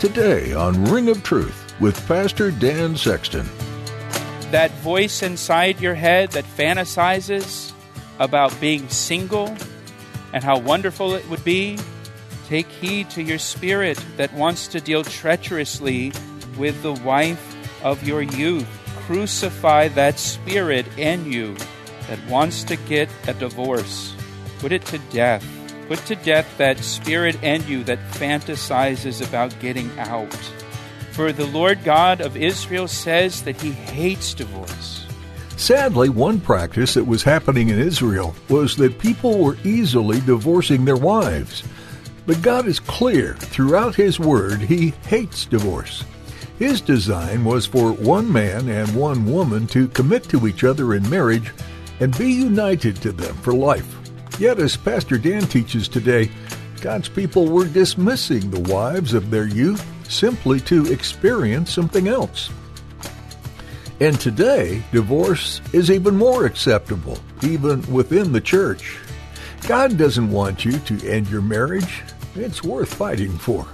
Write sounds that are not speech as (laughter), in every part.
Today on Ring of Truth with Pastor Dan Sexton. That voice inside your head that fantasizes about being single and how wonderful it would be, take heed to your spirit that wants to deal treacherously with the wife of your youth. Crucify that spirit in you that wants to get a divorce. Put it to death. Put to death that spirit in you that fantasizes about getting out. For the Lord God of Israel says that he hates divorce. Sadly, one practice that was happening in Israel was that people were easily divorcing their wives. But God is clear throughout His Word, He hates divorce. His design was for one man and one woman to commit to each other in marriage and be united to them for life. Yet, as Pastor Dan teaches today, God's people were dismissing the wives of their youth simply to experience something else. And today, divorce is even more acceptable, even within the church. God doesn't want you to end your marriage. It's worth fighting for.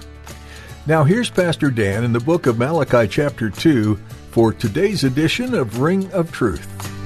Now, here's Pastor Dan in the book of Malachi, chapter 2, for today's edition of Ring of Truth.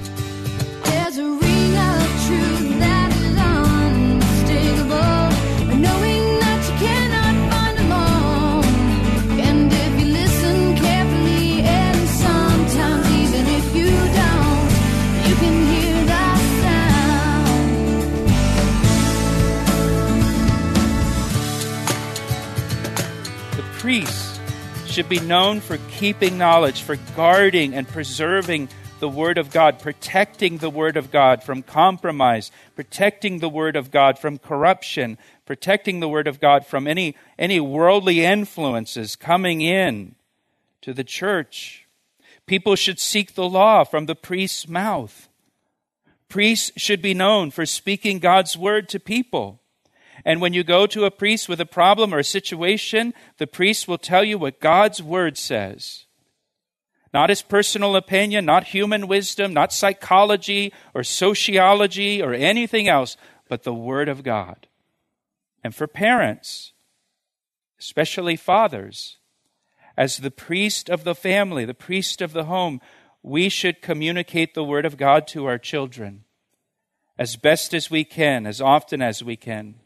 Should be known for keeping knowledge, for guarding and preserving the Word of God, protecting the Word of God from compromise, protecting the Word of God from corruption, protecting the Word of God from any, any worldly influences coming in to the church. People should seek the law from the priest's mouth. Priests should be known for speaking God's Word to people. And when you go to a priest with a problem or a situation, the priest will tell you what God's word says. Not his personal opinion, not human wisdom, not psychology or sociology or anything else, but the word of God. And for parents, especially fathers, as the priest of the family, the priest of the home, we should communicate the word of God to our children as best as we can, as often as we can.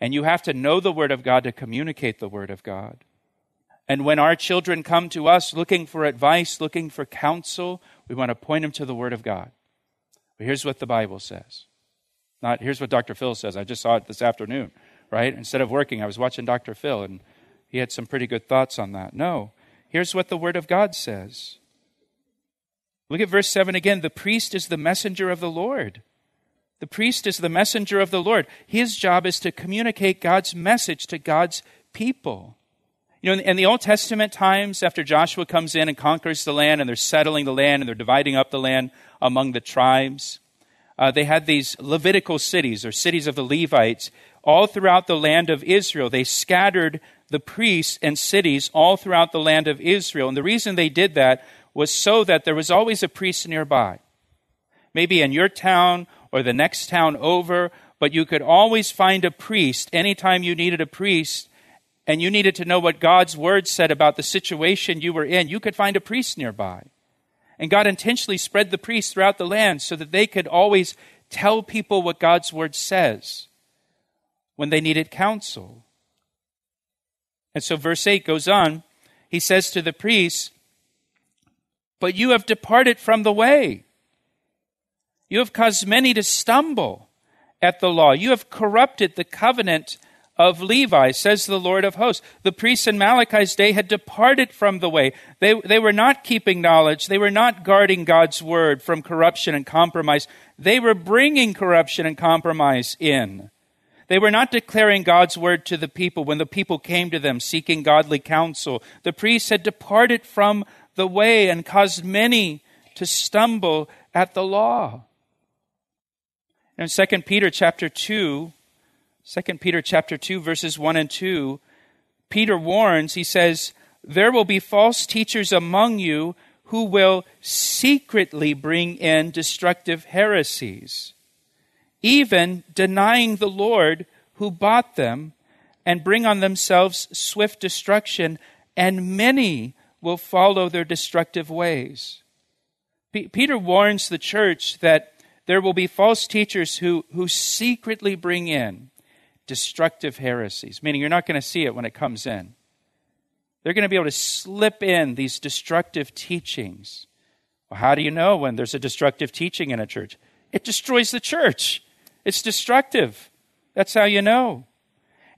And you have to know the Word of God to communicate the Word of God. And when our children come to us looking for advice, looking for counsel, we want to point them to the Word of God. But here's what the Bible says. Not here's what Dr. Phil says. I just saw it this afternoon, right? Instead of working, I was watching Dr. Phil, and he had some pretty good thoughts on that. No, here's what the Word of God says. Look at verse 7 again. The priest is the messenger of the Lord. The priest is the messenger of the Lord. His job is to communicate God's message to God's people. You know, in the Old Testament times, after Joshua comes in and conquers the land, and they're settling the land, and they're dividing up the land among the tribes, uh, they had these Levitical cities, or cities of the Levites, all throughout the land of Israel. They scattered the priests and cities all throughout the land of Israel. And the reason they did that was so that there was always a priest nearby. Maybe in your town or the next town over, but you could always find a priest anytime you needed a priest and you needed to know what God's word said about the situation you were in. You could find a priest nearby. And God intentionally spread the priests throughout the land so that they could always tell people what God's word says when they needed counsel. And so verse 8 goes on. He says to the priests, But you have departed from the way. You have caused many to stumble at the law. You have corrupted the covenant of Levi, says the Lord of hosts. The priests in Malachi's day had departed from the way. They, they were not keeping knowledge. They were not guarding God's word from corruption and compromise. They were bringing corruption and compromise in. They were not declaring God's word to the people when the people came to them seeking godly counsel. The priests had departed from the way and caused many to stumble at the law. In 2 Peter chapter 2, 2 Peter chapter 2 verses 1 and 2, Peter warns, he says, "There will be false teachers among you who will secretly bring in destructive heresies, even denying the Lord who bought them, and bring on themselves swift destruction, and many will follow their destructive ways." P- Peter warns the church that there will be false teachers who, who secretly bring in destructive heresies, meaning you're not going to see it when it comes in. They're going to be able to slip in these destructive teachings. Well, how do you know when there's a destructive teaching in a church? It destroys the church. It's destructive. That's how you know.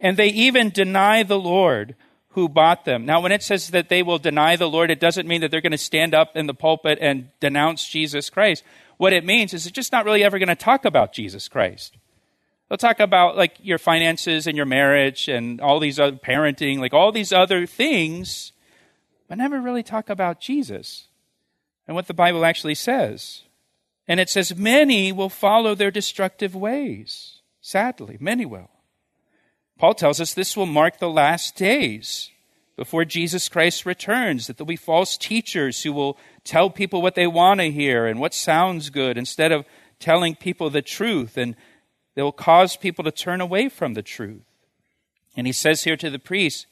And they even deny the Lord who bought them. Now, when it says that they will deny the Lord, it doesn't mean that they're going to stand up in the pulpit and denounce Jesus Christ. What it means is it's just not really ever going to talk about Jesus Christ. They'll talk about like your finances and your marriage and all these other parenting, like all these other things, but never really talk about Jesus and what the Bible actually says. And it says, many will follow their destructive ways. Sadly, many will. Paul tells us this will mark the last days before Jesus Christ returns, that there'll be false teachers who will tell people what they want to hear and what sounds good instead of telling people the truth, and they will cause people to turn away from the truth. And he says here to the priests,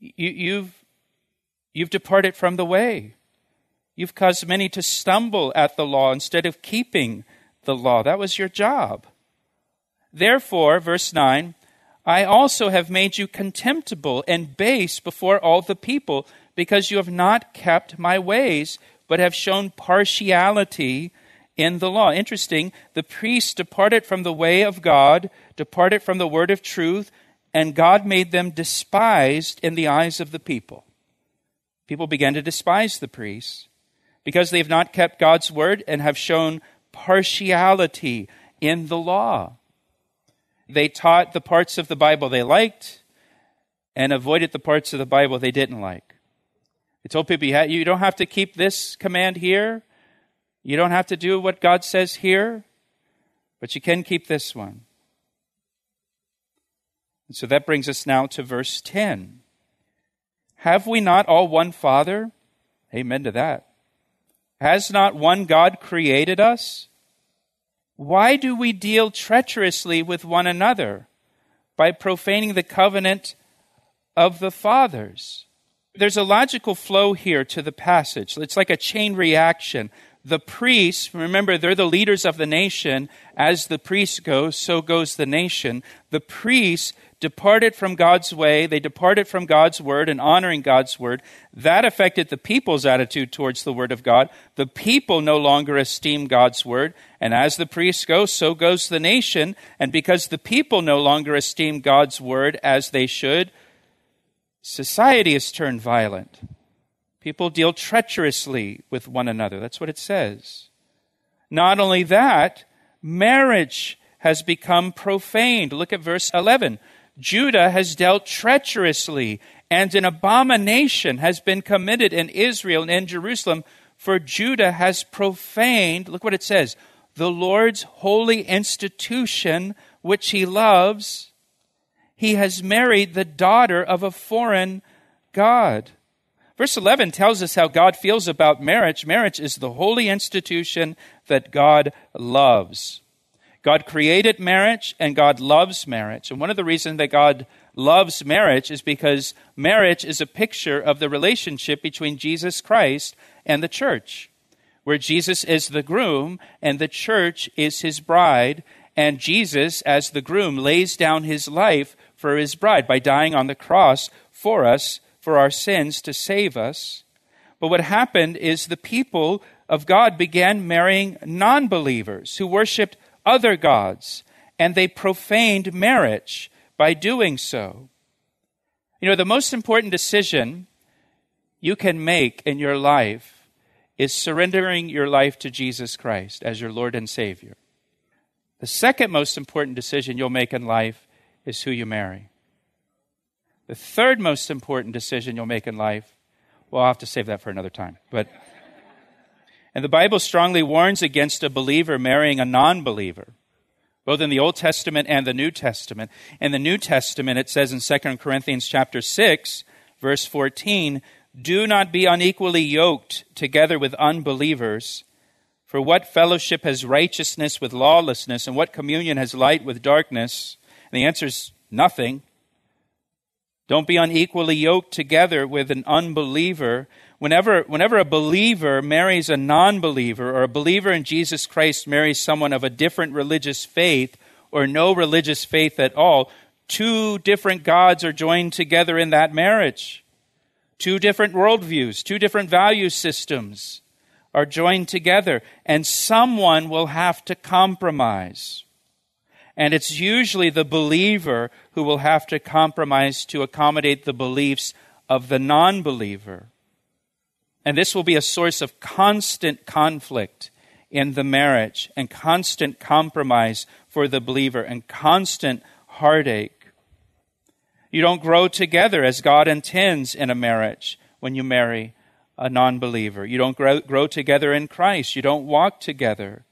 you, you've, you've departed from the way. You've caused many to stumble at the law instead of keeping the law. That was your job. Therefore, verse 9, I also have made you contemptible and base before all the people, because you have not kept my ways, but have shown partiality in the law. Interesting, the priests departed from the way of God, departed from the word of truth, and God made them despised in the eyes of the people. People began to despise the priests because they have not kept God's word and have shown partiality in the law. They taught the parts of the Bible they liked and avoided the parts of the Bible they didn't like. They told people, you don't have to keep this command here. You don't have to do what God says here, but you can keep this one. And so that brings us now to verse 10. Have we not all one Father? Amen to that. Has not one God created us? Why do we deal treacherously with one another? By profaning the covenant of the fathers. There's a logical flow here to the passage. It's like a chain reaction. The priests, remember, they're the leaders of the nation. As the priests go, so goes the nation. The priests departed from God's way, they departed from God's word and honoring God's word. That affected the people's attitude towards the word of God. The people no longer esteem God's word, and as the priests go, so goes the nation. And because the people no longer esteem God's word as they should, society has turned violent. People deal treacherously with one another. That's what it says. Not only that, marriage has become profaned. Look at verse 11. Judah has dealt treacherously, and an abomination has been committed in Israel and in Jerusalem, for Judah has profaned, look what it says, the Lord's holy institution, which he loves. He has married the daughter of a foreign God. Verse 11 tells us how God feels about marriage. Marriage is the holy institution that God loves. God created marriage and God loves marriage. And one of the reasons that God loves marriage is because marriage is a picture of the relationship between Jesus Christ and the church, where Jesus is the groom and the church is his bride. And Jesus, as the groom, lays down his life for his bride by dying on the cross for us, for our sins, to save us. But what happened is the people of God began marrying non believers who worshiped other gods, and they profaned marriage by doing so. You know, the most important decision you can make in your life is surrendering your life to Jesus Christ as your Lord and Savior. The second most important decision you'll make in life is who you marry. The third most important decision you'll make in life, well, I'll have to save that for another time. But, (laughs) and the Bible strongly warns against a believer marrying a non believer, both in the Old Testament and the New Testament. In the New Testament, it says in 2 Corinthians chapter 6, verse 14, do not be unequally yoked together with unbelievers. For what fellowship has righteousness with lawlessness, and what communion has light with darkness? And the answer is nothing. Don't be unequally yoked together with an unbeliever. Whenever, whenever a believer marries a non believer, or a believer in Jesus Christ marries someone of a different religious faith, or no religious faith at all, two different gods are joined together in that marriage. Two different worldviews, two different value systems are joined together, and someone will have to compromise. And it's usually the believer who will have to compromise to accommodate the beliefs of the non believer. And this will be a source of constant conflict in the marriage and constant compromise for the believer and constant heartache. You don't grow together as God intends in a marriage when you marry a non believer. You don't grow, grow together in Christ. You don't walk together.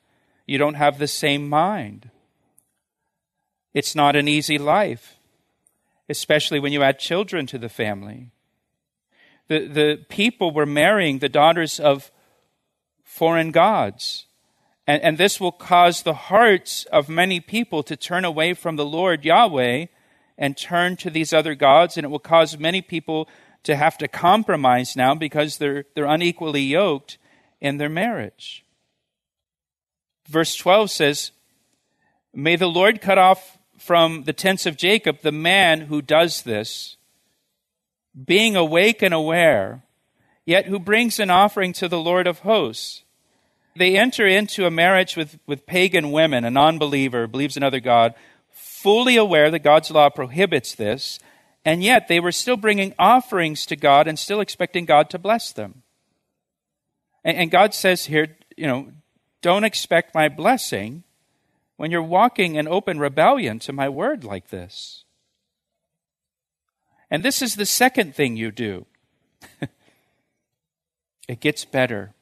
You don't have the same mind. It's not an easy life, especially when you add children to the family. The, the people were marrying the daughters of foreign gods. And, and this will cause the hearts of many people to turn away from the Lord Yahweh and turn to these other gods, and it will cause many people to have to compromise now because they're, they're unequally yoked in their marriage. Verse 12 says, May the Lord cut off from the tents of Jacob the man who does this, being awake and aware, yet who brings an offering to the Lord of hosts. They enter into a marriage with, with pagan women, a non believer, believes another God, fully aware that God's law prohibits this, and yet they were still bringing offerings to God and still expecting God to bless them. And, and God says here, you know, don't expect my blessing when you're walking in open rebellion to my word like this. And this is the second thing you do. (laughs) it gets better.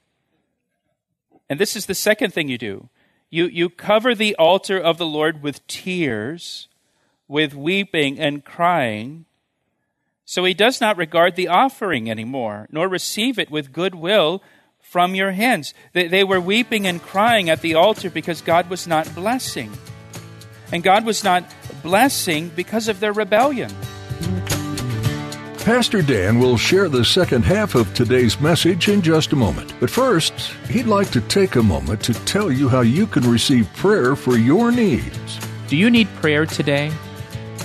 And this is the second thing you do. You, you cover the altar of the Lord with tears, with weeping and crying, so he does not regard the offering anymore, nor receive it with goodwill from your hands. They, they were weeping and crying at the altar because God was not blessing. And God was not blessing because of their rebellion. Pastor Dan will share the second half of today's message in just a moment. But first, he'd like to take a moment to tell you how you can receive prayer for your needs. Do you need prayer today?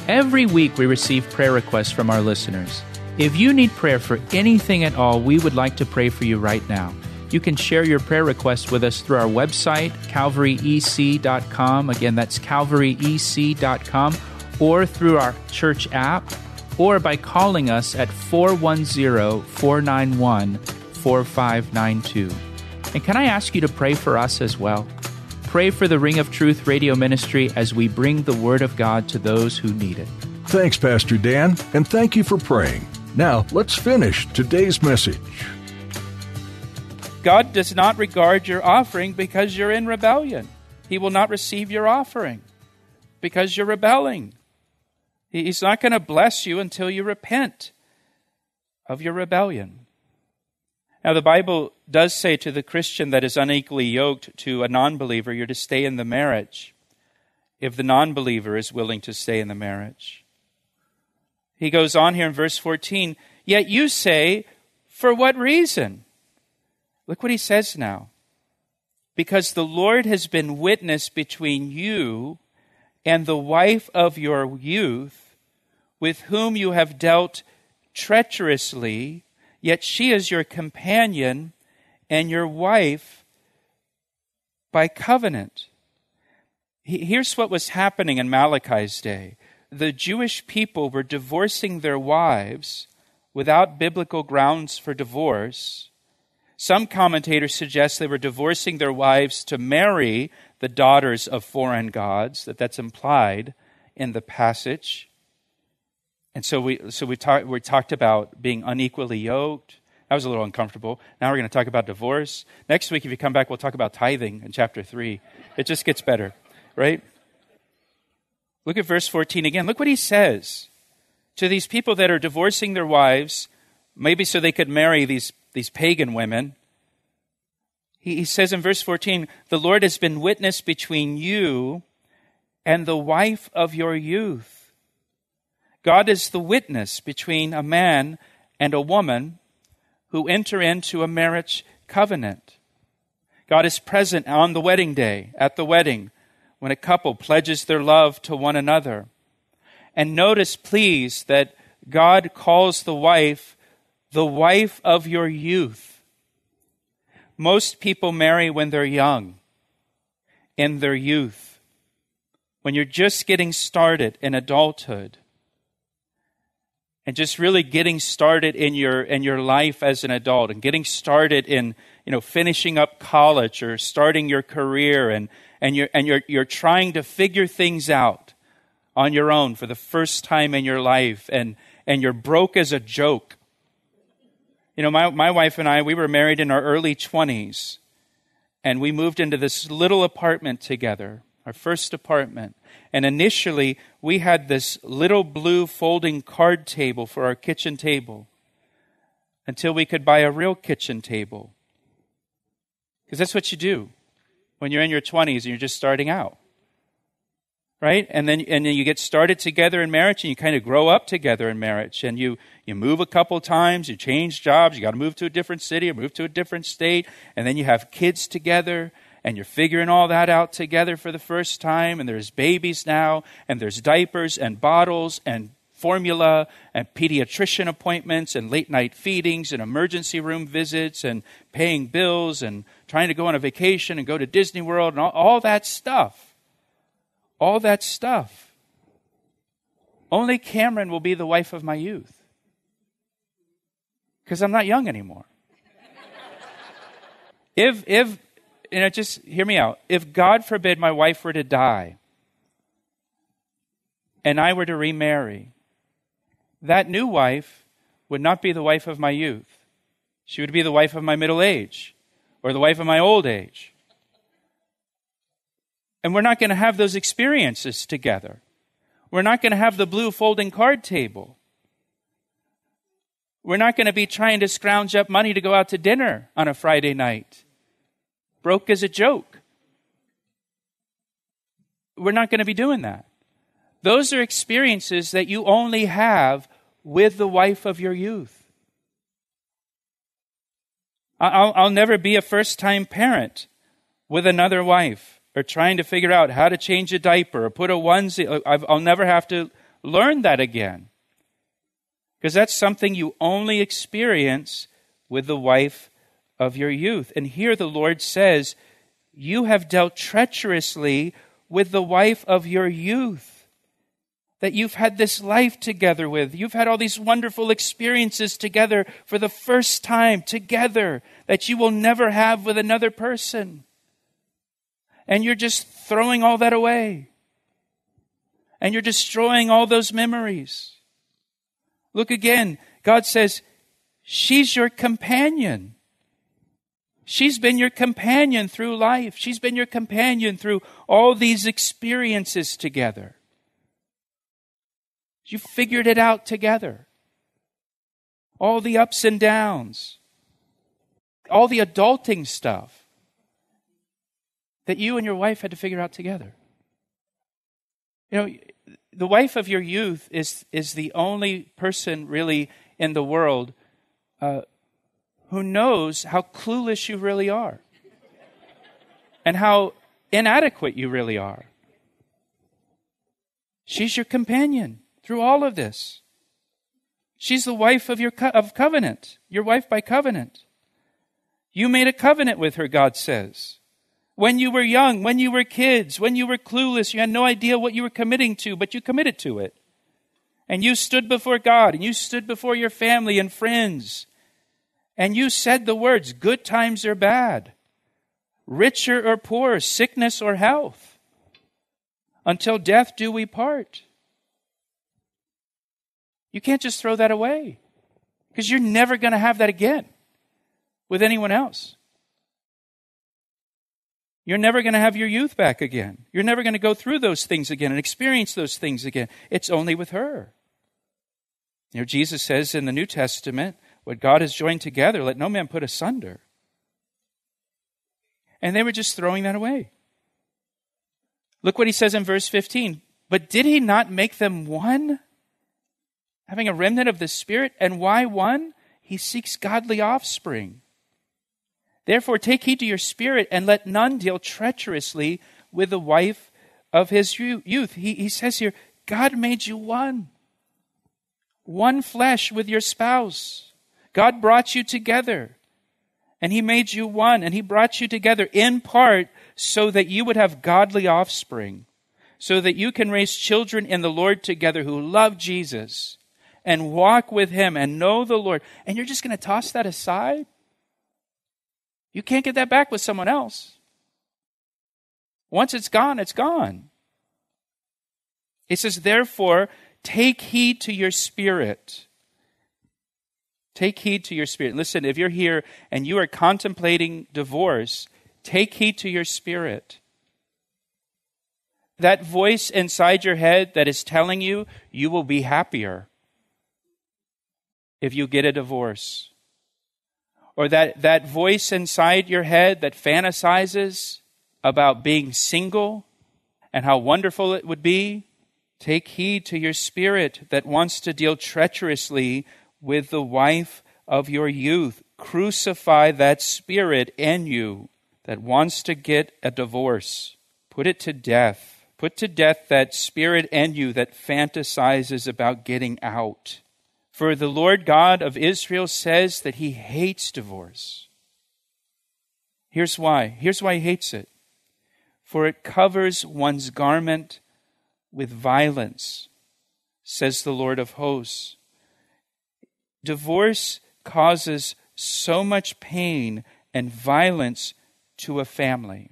Every week we receive prayer requests from our listeners. If you need prayer for anything at all, we would like to pray for you right now. You can share your prayer request with us through our website, calvaryec.com. Again, that's calvaryec.com, or through our church app, or by calling us at 410 491 4592. And can I ask you to pray for us as well? Pray for the Ring of Truth radio ministry as we bring the Word of God to those who need it. Thanks, Pastor Dan, and thank you for praying. Now, let's finish today's message. God does not regard your offering because you're in rebellion. He will not receive your offering because you're rebelling. He's not going to bless you until you repent of your rebellion. Now, the Bible does say to the Christian that is unequally yoked to a non believer, you're to stay in the marriage if the non believer is willing to stay in the marriage. He goes on here in verse 14, yet you say, for what reason? Look what he says now. Because the Lord has been witness between you and the wife of your youth, with whom you have dealt treacherously Yet she is your companion and your wife by covenant. Here's what was happening in Malachi's day the Jewish people were divorcing their wives without biblical grounds for divorce. Some commentators suggest they were divorcing their wives to marry the daughters of foreign gods, that that's implied in the passage. And so we, so we, talk, we talked about being unequally yoked. That was a little uncomfortable. Now we're going to talk about divorce. Next week, if you come back, we'll talk about tithing in chapter 3. It just gets better, right? Look at verse 14 again. Look what he says to these people that are divorcing their wives, maybe so they could marry these, these pagan women. He, he says in verse 14, The Lord has been witness between you and the wife of your youth. God is the witness between a man and a woman who enter into a marriage covenant. God is present on the wedding day, at the wedding, when a couple pledges their love to one another. And notice, please, that God calls the wife the wife of your youth. Most people marry when they're young, in their youth, when you're just getting started in adulthood and just really getting started in your in your life as an adult and getting started in you know finishing up college or starting your career and and you're, and you're, you're trying to figure things out on your own for the first time in your life, and, and you're broke as a joke. You know, my, my wife and I, we were married in our early 20s, and we moved into this little apartment together, our first apartment. And initially, we had this little blue folding card table for our kitchen table until we could buy a real kitchen table. Because that's what you do when you're in your 20s and you're just starting out. Right? And then, and then you get started together in marriage and you kind of grow up together in marriage and you, you move a couple times, you change jobs, you got to move to a different city or move to a different state, and then you have kids together and you're figuring all that out together for the first time, and there's babies now, and there's diapers and bottles and formula and pediatrician appointments and late night feedings and emergency room visits and paying bills and trying to go on a vacation and go to Disney World and all, all that stuff. All that stuff. Only Cameron will be the wife of my youth. Because I'm not young anymore. if, if, you know, just hear me out. If God forbid my wife were to die and I were to remarry, that new wife would not be the wife of my youth. She would be the wife of my middle age or the wife of my old age. And we're not going to have those experiences together. We're not going to have the blue folding card table. We're not going to be trying to scrounge up money to go out to dinner on a Friday night. Broke as a joke. We're not going to be doing that. Those are experiences that you only have with the wife of your youth. I'll, I'll never be a first time parent with another wife or trying to figure out how to change a diaper or put a onesie. Uh, I'll never have to learn that again. Because that's something you only experience with the wife of your youth. And here the Lord says, You have dealt treacherously with the wife of your youth that you've had this life together with. You've had all these wonderful experiences together for the first time together that you will never have with another person. And you're just throwing all that away. And you're destroying all those memories. Look again. God says, She's your companion. She's been your companion through life. She's been your companion through all these experiences together. You figured it out together. All the ups and downs, all the adulting stuff that you and your wife had to figure out together. You know, the wife of your youth is, is the only person really in the world uh, who knows how clueless you really are and how inadequate you really are. She's your companion through all of this. She's the wife of your co- of covenant, your wife by covenant. You made a covenant with her, God says. When you were young, when you were kids, when you were clueless, you had no idea what you were committing to, but you committed to it. And you stood before God, and you stood before your family and friends, and you said the words, good times or bad. richer or poor, sickness or health. Until death do we part. You can't just throw that away because you're never going to have that again with anyone else. You're never going to have your youth back again. You're never going to go through those things again and experience those things again. It's only with her. You know, Jesus says in the New Testament, what God has joined together, let no man put asunder. And they were just throwing that away. Look what he says in verse 15. But did he not make them one? Having a remnant of the Spirit. And why one? He seeks godly offspring. Therefore, take heed to your spirit, and let none deal treacherously with the wife of his youth. He, he says here, God made you one. One flesh with your spouse. God brought you together. And he made you one. And he brought you together in part so that you would have godly offspring. So that you can raise children in the Lord together who love Jesus and walk with him and know the Lord. And you're just going to toss that aside? You can't get that back with someone else. Once it's gone, it's gone. He says, therefore, take heed to your spirit. Take heed to your spirit. Listen, if you're here and you are contemplating divorce, take heed to your spirit. That voice inside your head that is telling you you will be happier if you get a divorce or that, that voice inside your head that fantasizes about being single and how wonderful it would be, take heed to your spirit that wants to deal treacherously with the wife of your youth. Crucify that spirit in you that wants to get a divorce. Put it to death. Put to death that spirit in you that fantasizes about getting out. For the Lord God of Israel says that he hates divorce. Here's why. Here's why he hates it. For it covers one's garment with violence, says the Lord of hosts. Divorce causes so much pain and violence to a family.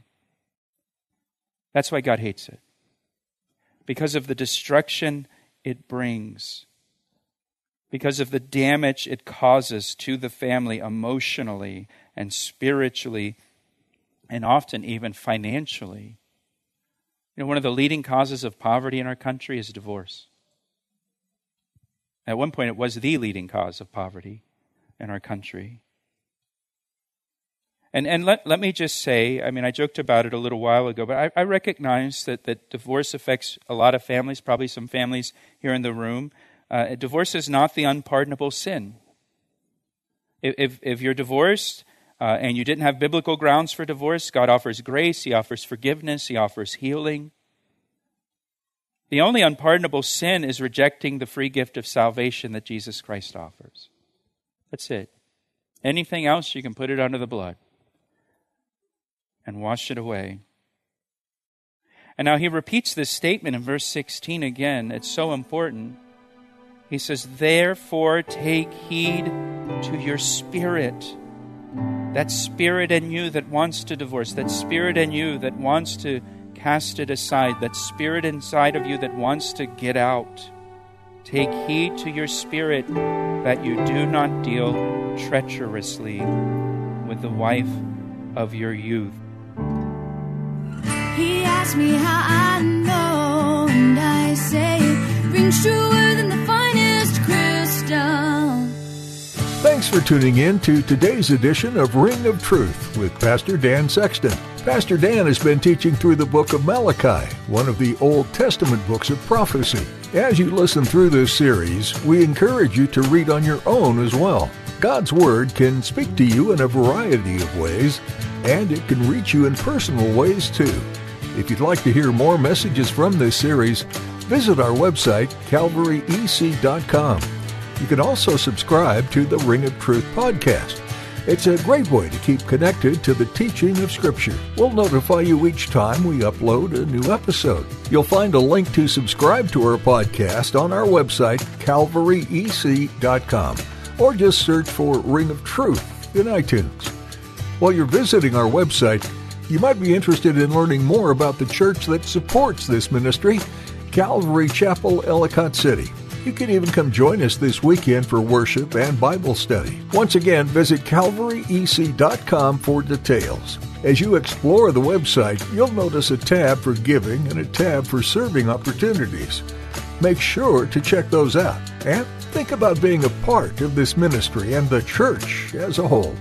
That's why God hates it. Because of the destruction it brings because of the damage it causes to the family emotionally and spiritually and often even financially. You know, one of the leading causes of poverty in our country is divorce. At one point, it was the leading cause of poverty in our country. And, and let, let me just say, I mean, I joked about it a little while ago, but I, I recognize that, that divorce affects a lot of families, probably some families here in the room. Uh, divorce is not the unpardonable sin. If, if you're divorced uh, and you didn't have biblical grounds for divorce, God offers grace, He offers forgiveness, He offers healing. The only unpardonable sin is rejecting the free gift of salvation that Jesus Christ offers. That's it. Anything else, you can put it under the blood and wash it away. And now he repeats this statement in verse 16 again. It's so important. He says, Therefore, take heed to your spirit. That spirit in you that wants to divorce, that spirit in you that wants to cast it aside, that spirit inside of you that wants to get out. Take heed to your spirit that you do not deal treacherously with the wife of your youth. He asked me how I know, and I say rings truer than the Thanks for tuning in to today's edition of Ring of Truth with Pastor Dan Sexton. Pastor Dan has been teaching through the book of Malachi, one of the Old Testament books of prophecy. As you listen through this series, we encourage you to read on your own as well. God's Word can speak to you in a variety of ways, and it can reach you in personal ways too. If you'd like to hear more messages from this series, visit our website, calvaryec.com. You can also subscribe to the Ring of Truth podcast. It's a great way to keep connected to the teaching of Scripture. We'll notify you each time we upload a new episode. You'll find a link to subscribe to our podcast on our website, calvaryec.com, or just search for Ring of Truth in iTunes. While you're visiting our website, You might be interested in learning more about the church that supports this ministry, Calvary Chapel, Ellicott City. You can even come join us this weekend for worship and Bible study. Once again, visit calvaryec.com for details. As you explore the website, you'll notice a tab for giving and a tab for serving opportunities. Make sure to check those out and think about being a part of this ministry and the church as a whole.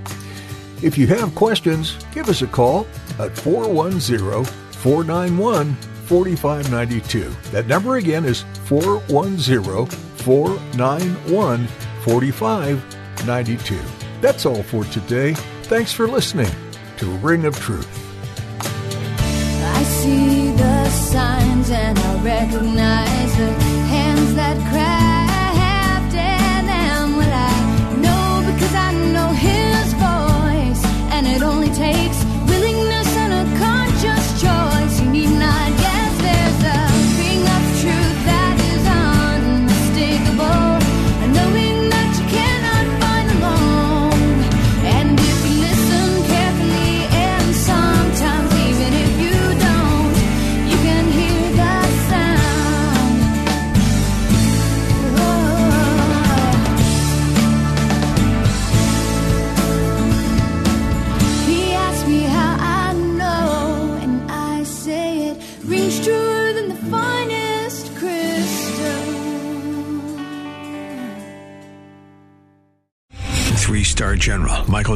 If you have questions, give us a call at 410 491 4592. That number again is 410 491 4592. That's all for today. Thanks for listening to Ring of Truth. I see the signs and I recognize